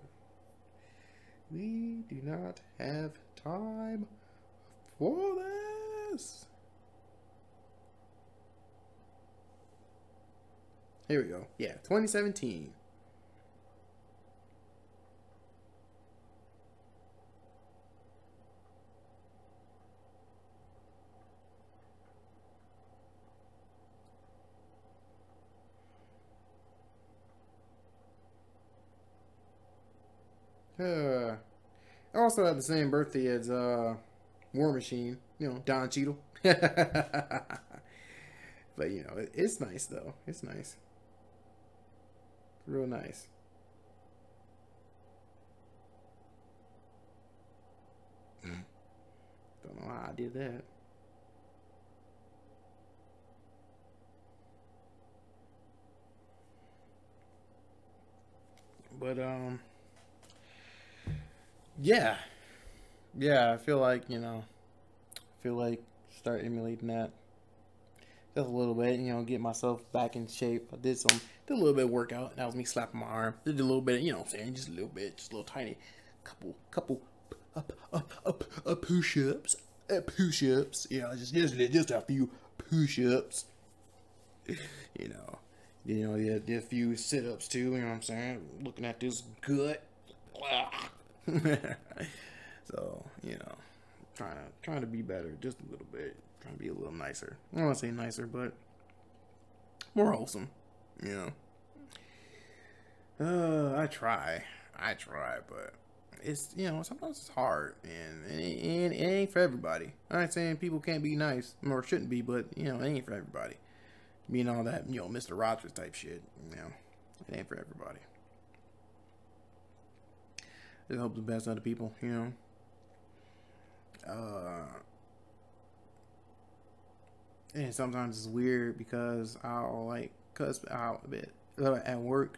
We do not have time for this. Here we go. Yeah, 2017. Uh, I also had the same birthday as uh, War Machine, you know, Don Cheadle. but you know, it, it's nice though. It's nice. Real nice. Don't know how I did that. But um yeah. Yeah, I feel like, you know, I feel like start emulating that just a little bit, you know, get myself back in shape. I did some, did a little bit of workout. That was me slapping my arm. Did a little bit, you know what I'm saying, just a little bit, just a little tiny, couple, couple, up, up, up, up push-ups, uh, push-ups. You know, just, just, just a few push-ups. You know, you know, yeah, did a few sit-ups too. You know what I'm saying? Looking at this gut. so, you know, trying to trying to be better just a little bit trying to be a little nicer. I don't want to say nicer, but more wholesome. You know. Uh, I try. I try, but it's you know sometimes it's hard, and it, it, it ain't for everybody. I'm not saying people can't be nice or shouldn't be, but you know it ain't for everybody. Being all that you know Mister Rogers type shit, you know, it ain't for everybody. Just hope the best other people, you know. Uh, and sometimes it's weird because I'll like cuss out a bit uh, at work.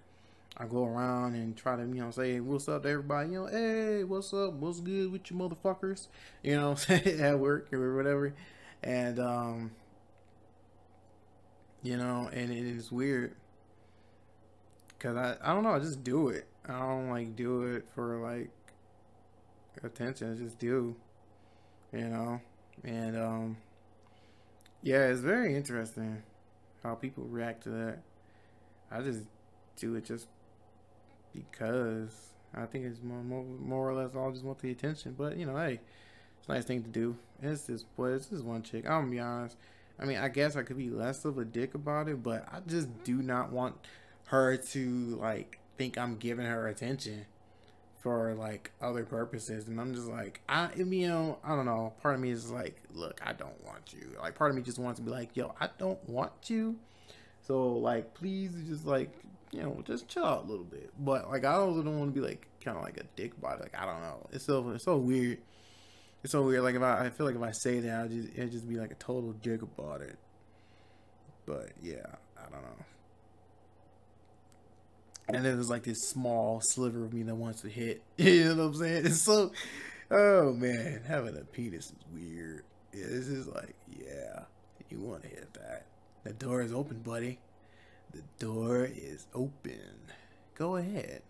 I go around and try to, you know, say what's up to everybody. You know, hey, what's up? What's good with you motherfuckers? You know, at work or whatever. And um, you know, and it is weird because I I don't know. I just do it. I don't like do it for like attention. I just do, you know, and um, yeah, it's very interesting how people react to that. I just do it just because I think it's more, more, more or less all just want the attention. But you know, hey, it's a nice thing to do. It's just, boy, it's just one chick. I'm gonna be honest. I mean, I guess I could be less of a dick about it, but I just do not want her to like think I'm giving her attention for like other purposes. And I'm just like, I, you know, I don't know. Part of me is like, look, I don't want you. Like, part of me just wants to be like, yo, I don't want you. So like, please, just like, you know, just chill out a little bit. But like, I also don't want to be like kind of like a dick it. Like, I don't know. It's so it's so weird. It's so weird. Like if I, I feel like if I say that, I'll just it just be like a total dick about it. But yeah, I don't know. And then there's like this small sliver of me that wants to hit. You know what I'm saying? It's so, oh man, having a penis is weird. Yeah, this is like, yeah, you want to hit that. The door is open, buddy. The door is open. Go ahead.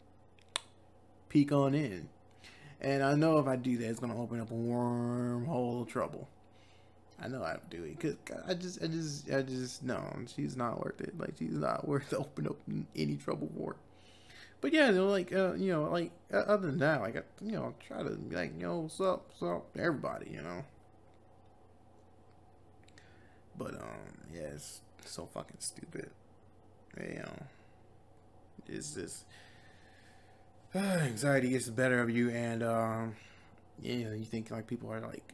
Peek on in. And I know if I do that, it's gonna open up a wormhole of trouble. I know I have to do it because I just, I just, I just no, she's not worth it. Like she's not worth opening up any trouble for. But yeah, know, like uh, you know, like uh, other than that, like I, you know, try to be like, yo, what's up, what's up, everybody, you know. But um, yeah, it's so fucking stupid. You know, it's just uh, anxiety gets the better of you, and um, you know, you think like people are like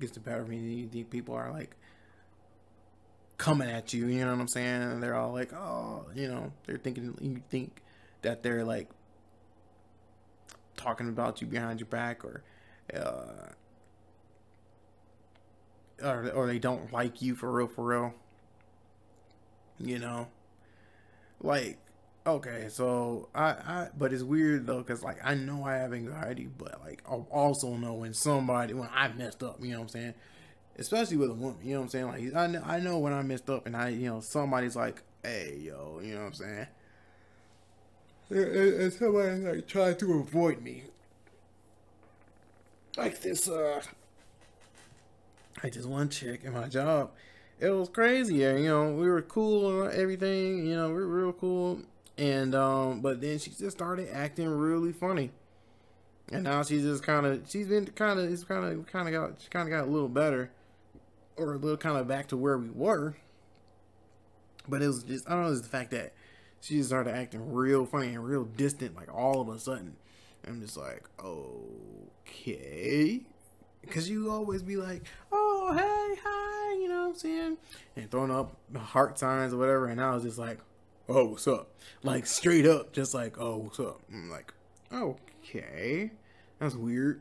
gets the better of me. You think people are like coming at you. You know what I'm saying? And they're all like, oh, you know, they're thinking you think that they're like talking about you behind your back or uh or, or they don't like you for real for real you know like okay so i i but it's weird though because like i know i have anxiety but like i also know when somebody when i messed up you know what i'm saying especially with a woman. You know what I'm saying? Like I know, I know when I messed up and I, you know, somebody's like, "Hey, yo," you know what I'm saying? And, somebody like trying to avoid me, like this. uh I just one chick in my job. It was crazy. You know, we were cool and everything. You know, we were real cool. And um, but then she just started acting really funny. And now she's just kind of, she's been kind of, it's kind of, kind of got, she kind of got a little better or a little kind of back to where we were. But it was just I don't know, it's the fact that she just started acting real funny and real distant, like all of a sudden. I'm just like, okay. Because you always be like, oh, hey, hi, you know what I'm saying? And throwing up heart signs or whatever. And I was just like, oh, what's up? Like, straight up, just like, oh, what's up? I'm like, okay. That's weird.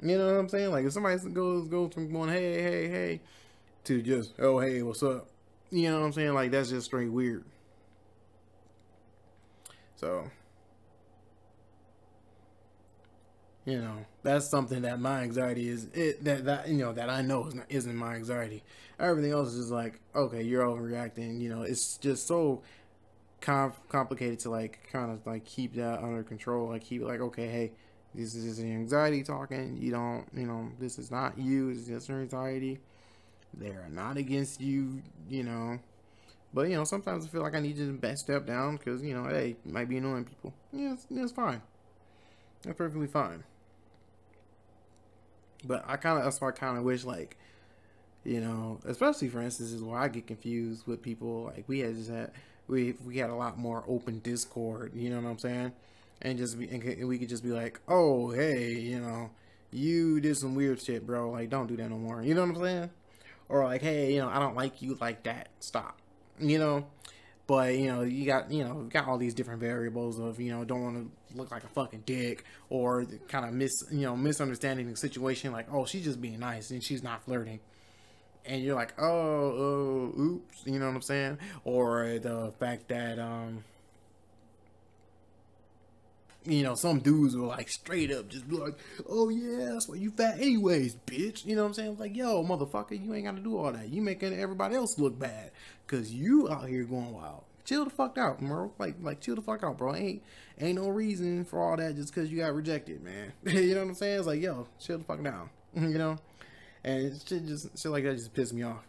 You know what I'm saying? Like, if somebody goes, goes from going, hey, hey, hey, to just, oh, hey, what's up? You know what I'm saying? Like, that's just straight weird. So, you know, that's something that my anxiety is, it, that, that, you know, that I know is not, isn't my anxiety. Everything else is just like, okay, you're overreacting. You know, it's just so com- complicated to, like, kind of, like, keep that under control. Like, keep like, okay, hey, this is just anxiety talking. You don't, you know, this is not you. It's just anxiety they are not against you, you know. But you know, sometimes I feel like I need to best step down because you know, hey, might be annoying people. Yeah, it's, it's fine. That's perfectly fine. But I kind of that's why I kind of wish like, you know, especially for instance, is where I get confused with people. Like we had just had we we had a lot more open Discord. You know what I'm saying? And just be and we could just be like, oh hey, you know, you did some weird shit, bro. Like don't do that no more. You know what I'm saying? Or like, hey, you know, I don't like you like that. Stop. You know, but you know, you got you know, got all these different variables of you know, don't want to look like a fucking dick or kind of miss you know misunderstanding the situation. Like, oh, she's just being nice and she's not flirting. and you're like, oh, oh, oops, you know what I'm saying? Or the fact that um you know, some dudes were like straight up just be like, "Oh yeah, that's why you fat anyways, bitch." You know what I'm saying? Like, yo, motherfucker, you ain't got to do all that. You making everybody else look bad because you out here going wild. Chill the fuck out, bro. Like, like chill the fuck out, bro. Ain't ain't no reason for all that just because you got rejected, man. you know what I'm saying? It's like, yo, chill the fuck down. you know, and shit just shit like that just piss me off.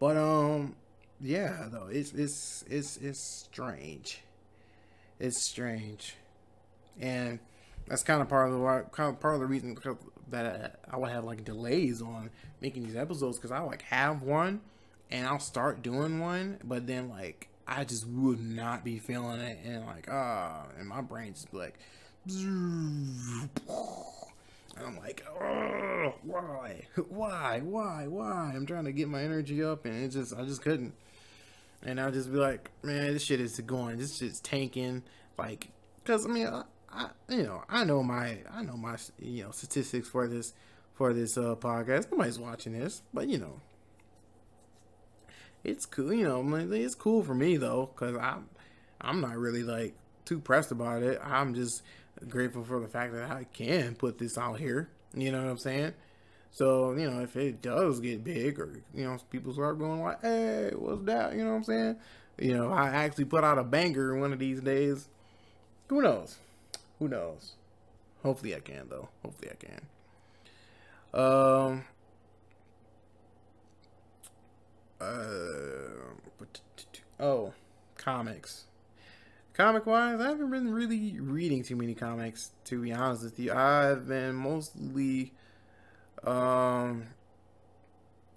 But um, yeah, though it's it's it's it's strange it's strange, and that's kind of part of the kind of part of the reason that I would have like delays on making these episodes because I like have one and I'll start doing one, but then like I just would not be feeling it and like ah, and my brain just be like. I'm like, oh, why, why, why, why? I'm trying to get my energy up, and it just, I just couldn't and I'll just be like, man, this shit is going, this shit's tanking, like, cause I mean, I, I, you know, I know my, I know my, you know, statistics for this, for this uh podcast. Nobody's watching this, but you know, it's cool. You know, it's cool for me though, cause I'm, I'm not really like too pressed about it. I'm just grateful for the fact that I can put this out here. You know what I'm saying? So, you know, if it does get big or, you know, people start going like, hey, what's that? You know what I'm saying? You know, I actually put out a banger one of these days. Who knows? Who knows? Hopefully I can, though. Hopefully I can. Um, uh, oh, comics. Comic wise, I haven't been really reading too many comics, to be honest with you. I've been mostly um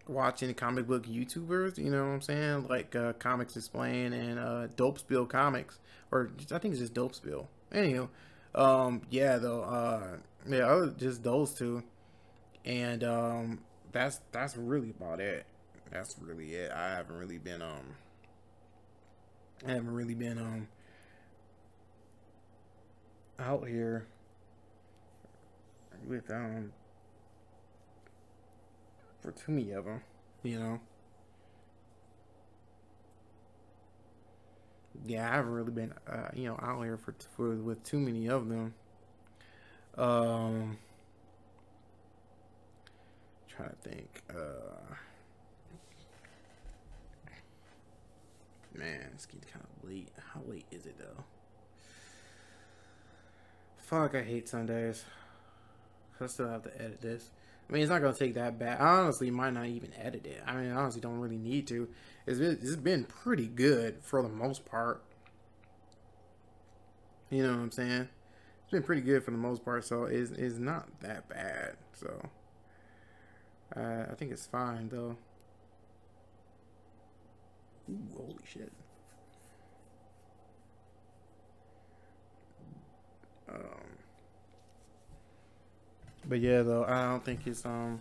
watching comic book YouTubers, you know what I'm saying? Like uh, Comics Explain and uh, Dope Spill Comics, or I think it's just Dope Spill. Anywho, um, yeah, though, uh, yeah, just those two, and um, that's that's really about it. That's really it. I haven't really been um, I haven't really been um out here with um for too many of them, you know. Yeah, I haven't really been, uh, you know, out here for, for with too many of them. Um, trying to think. Uh, man, it's getting kind of late. How late is it though? Fuck, I hate Sundays. I still have to edit this. I mean, it's not gonna take that bad. I honestly might not even edit it. I mean, I honestly don't really need to. It's been, it's been pretty good for the most part. You know what I'm saying? It's been pretty good for the most part, so it's, it's not that bad. So, uh, I think it's fine though. Ooh, holy shit. Um, but yeah, though I don't think it's um.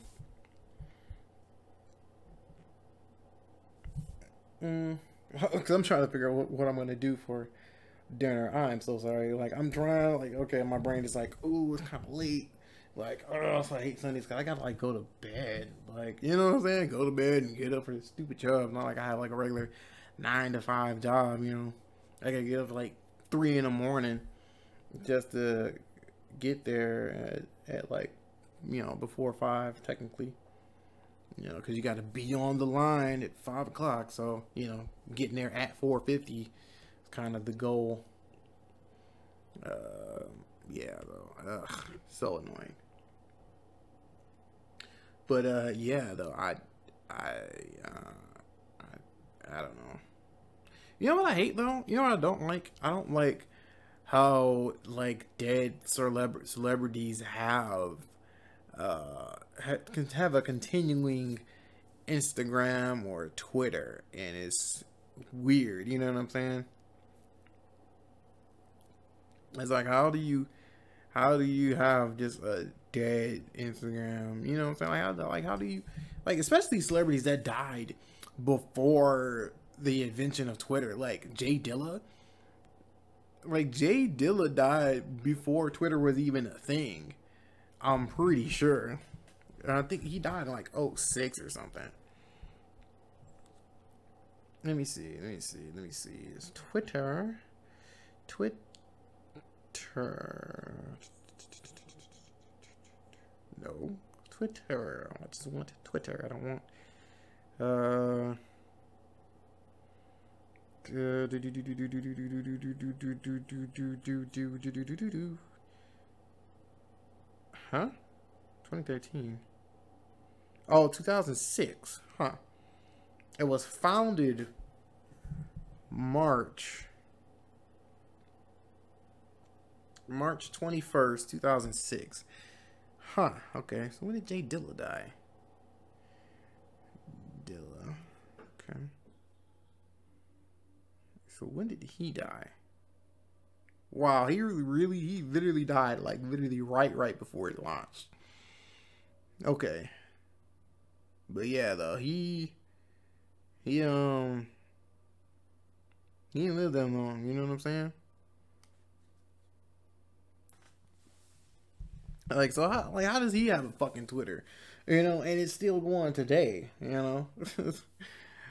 Mm, Cause I'm trying to figure out what, what I'm gonna do for dinner. I'm so sorry. Like I'm trying. Like okay, my brain is like, ooh, it's kind of late. Like oh, so I hate Sundays. Cause I gotta like go to bed. Like you know what I'm saying? Go to bed and get up for this stupid job. Not like I have like a regular nine to five job. You know, I gotta get up like three in the morning just to get there at, at like you know before five technically. You know because you got to be on the line at five o'clock so you know getting there at 450 is kind of the goal. Uh, yeah though. Ugh, so annoying. But uh yeah though i i uh I, I don't know. You know what i hate though? You know what i don't like? I don't like how like dead celeb- celebrities have uh have a continuing Instagram or Twitter and it's weird, you know what I'm saying? It's like how do you how do you have just a dead Instagram? You know what I'm saying? Like how like how do you like especially celebrities that died before the invention of Twitter, like Jay Dilla like Jay Dilla died before Twitter was even a thing. I'm pretty sure. I think he died in like 06 or something. Let me see. Let me see. Let me see. It's Twitter. Twitter. No. Twitter. I just want Twitter. I don't want. Uh. Huh? 2013. Oh, 2006. Huh. It was founded March March 21st, 2006. Huh. Okay. So when did Jay Dilla die? Dilla. Okay. So when did he die? Wow, he really, really, he literally died like literally right, right before it launched. Okay. But yeah, though he, he um, he didn't live that long. You know what I'm saying? Like so, how like how does he have a fucking Twitter? You know, and it's still going today. You know,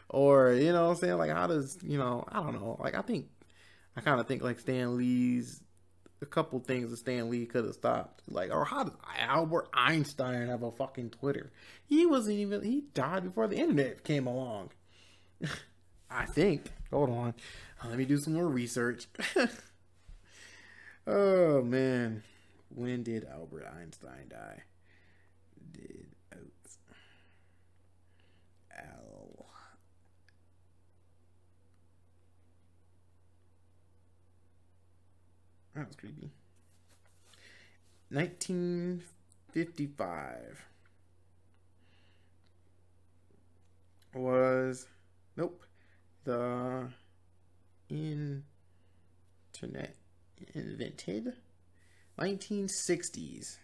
or you know, I'm saying like how does you know I don't know. Like I think I kind of think like Stan Lee's a couple things that Stan Lee could have stopped. Like, or how does Albert Einstein have a fucking Twitter? He wasn't even he died before the internet came along. I think. Hold on. Uh, let me do some more research. oh man. When did Albert Einstein die? Did That was creepy. 1955 was nope the internet invented 1960s.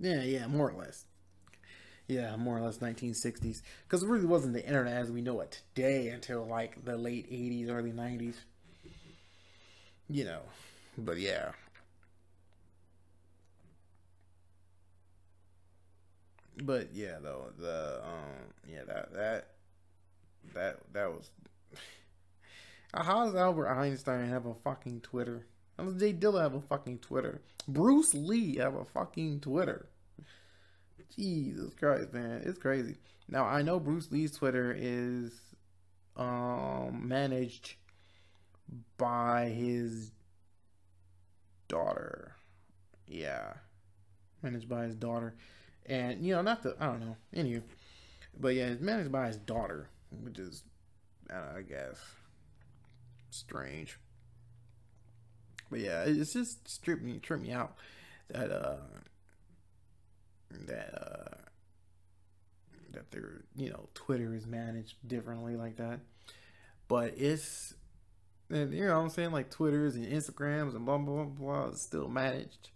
Yeah, yeah, more or less. Yeah, more or less 1960s. Because it really wasn't the internet as we know it today until like the late 80s, early 90s. You know, but yeah. But yeah, though the um yeah that that that that was. How does Albert Einstein have a fucking Twitter? How does Jay Dilla have a fucking Twitter? Bruce Lee have a fucking Twitter. Jesus Christ, man, it's crazy. Now I know Bruce Lee's Twitter is um managed by his daughter. Yeah. Managed by his daughter. And you know, not the I don't know, anyway. But yeah, it's managed by his daughter, which is I, I guess strange. But yeah, it's just stripped me, tripped me out that uh that uh that their you know Twitter is managed differently like that. But it's and you know what I'm saying like Twitters and Instagrams and blah blah blah blah still managed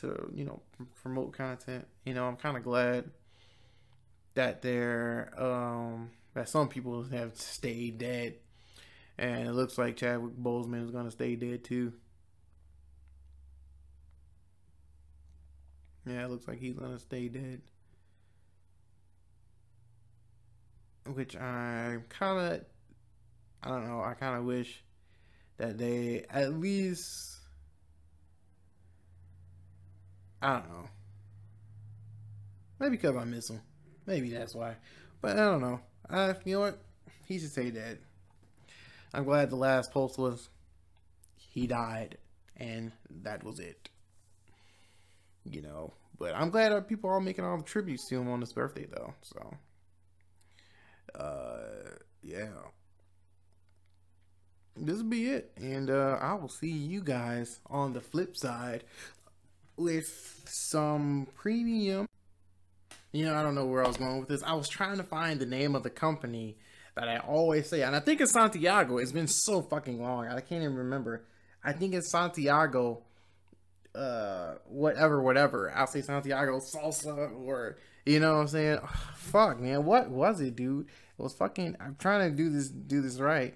to you know promote content. You know I'm kind of glad that they're um that some people have stayed dead and it looks like Chadwick Boseman is to stay dead too. Yeah, it looks like he's to stay dead. Which I'm kind of, I don't know, I kind of wish that they at least, I don't know. Maybe because I miss him. Maybe that's why. But I don't know. Uh, you know what? He should stay dead. I'm glad the last post was he died and that was it. You know, but I'm glad our people are making all the tributes to him on his birthday though. So, uh, yeah, this will be it, and uh, I will see you guys on the flip side with some premium. You know, I don't know where I was going with this. I was trying to find the name of the company that I always say, and I think it's Santiago. It's been so fucking long. I can't even remember. I think it's Santiago. Uh, whatever, whatever. I'll say Santiago salsa, or you know what I'm saying. Fuck, man, what was it, dude? It was fucking. I'm trying to do this, do this right.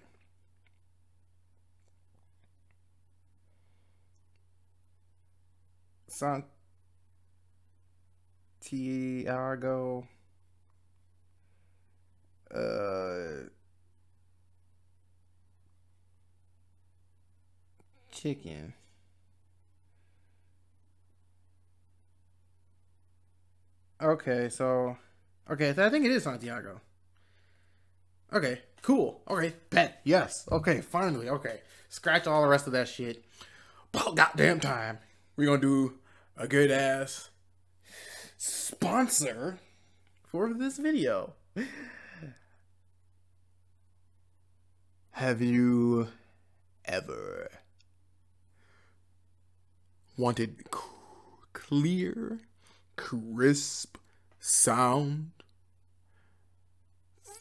Santiago uh chicken. Okay, so okay, I think it is Santiago. Okay, cool. Okay, bet. Yes. Okay, finally. Okay. Scratch all the rest of that shit. About goddamn time. We're gonna do a good ass sponsor for this video. Have you ever wanted c- clear, crisp sound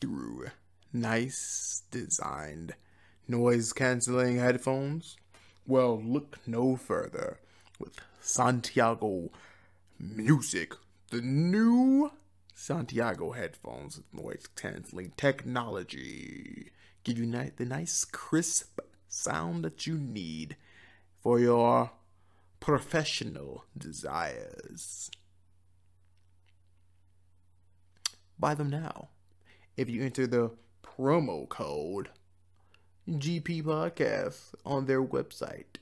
through nice designed noise canceling headphones? Well, look no further with Santiago Music, the new Santiago headphones with noise canceling technology. Give you the nice crisp sound that you need for your professional desires. Buy them now. If you enter the promo code GP Podcast on their website,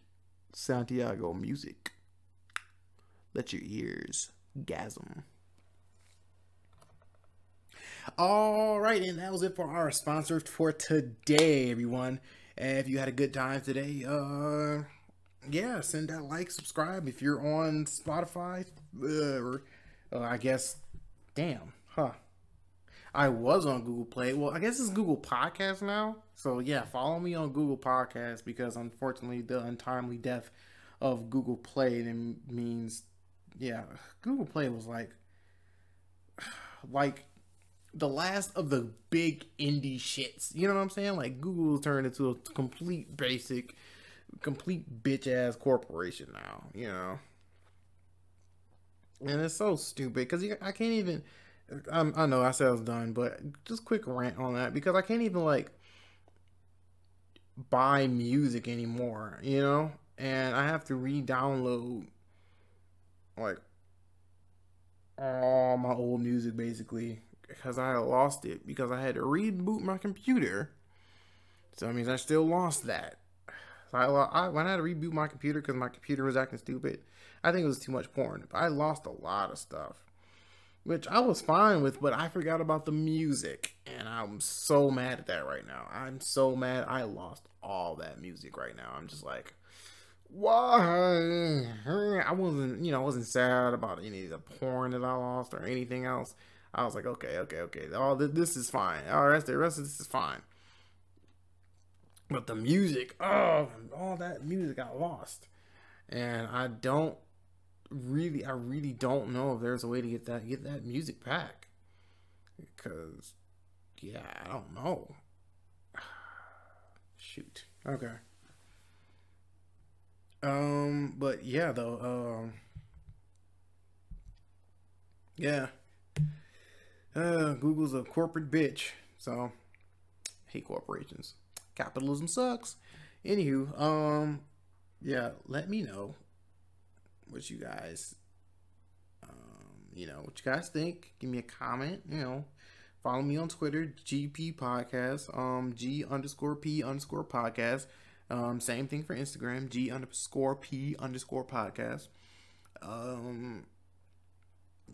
Santiago Music. Let your ears gasm. All right, and that was it for our sponsor for today, everyone. if you had a good time today, uh, yeah, send that like, subscribe if you're on Spotify, uh, or uh, I guess, damn, huh? I was on Google Play. Well, I guess it's Google Podcast now. So yeah, follow me on Google Podcast because unfortunately the untimely death of Google Play then means yeah, Google Play was like like the last of the big indie shits. You know what I'm saying? Like Google turned into a complete basic complete bitch ass corporation now, you know. And it's so stupid because I can't even I'm, i know I said I was done, but just quick rant on that because I can't even like buy music anymore, you know, and I have to re-download like all my old music basically because I lost it because I had to reboot my computer. So that means I still lost that. So I, I when I had to reboot my computer because my computer was acting stupid, I think it was too much porn. But I lost a lot of stuff which I was fine with, but I forgot about the music, and I'm so mad at that right now. I'm so mad I lost all that music right now. I'm just like, why? I wasn't, you know, I wasn't sad about any of the porn that I lost or anything else. I was like, okay, okay, okay, all this is fine. All the rest of this is fine. But the music, oh, all that music I lost, and I don't really, I really don't know if there's a way to get that get that music back. Because, yeah, I don't know. Shoot. Okay. Um, but yeah, though. Um. Yeah. Uh, Google's a corporate bitch, so hate corporations. Capitalism sucks. Anywho, um, yeah, let me know what you guys, um, you know, what you guys think. Give me a comment. You know, follow me on Twitter, GP Podcast, um, G underscore P underscore Podcast. Um, same thing for Instagram, G underscore P underscore Podcast. Um,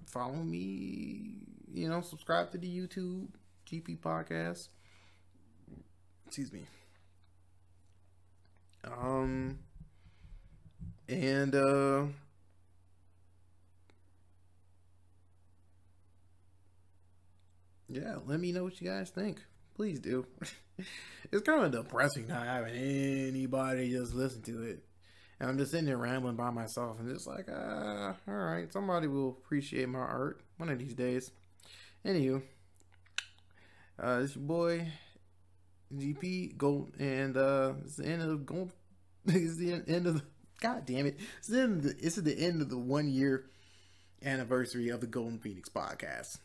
follow me. You know, subscribe to the YouTube GP Podcast. Excuse me. Um, and uh yeah, let me know what you guys think. Please do. it's kind of depressing not having anybody just listen to it. And I'm just sitting there rambling by myself and just like, ah, all right, somebody will appreciate my art one of these days. Anywho, uh, it's your boy GP Gold, and uh, it's the end of gold. It's the end of the God damn it! The, it's the end of the one year anniversary of the Golden Phoenix podcast.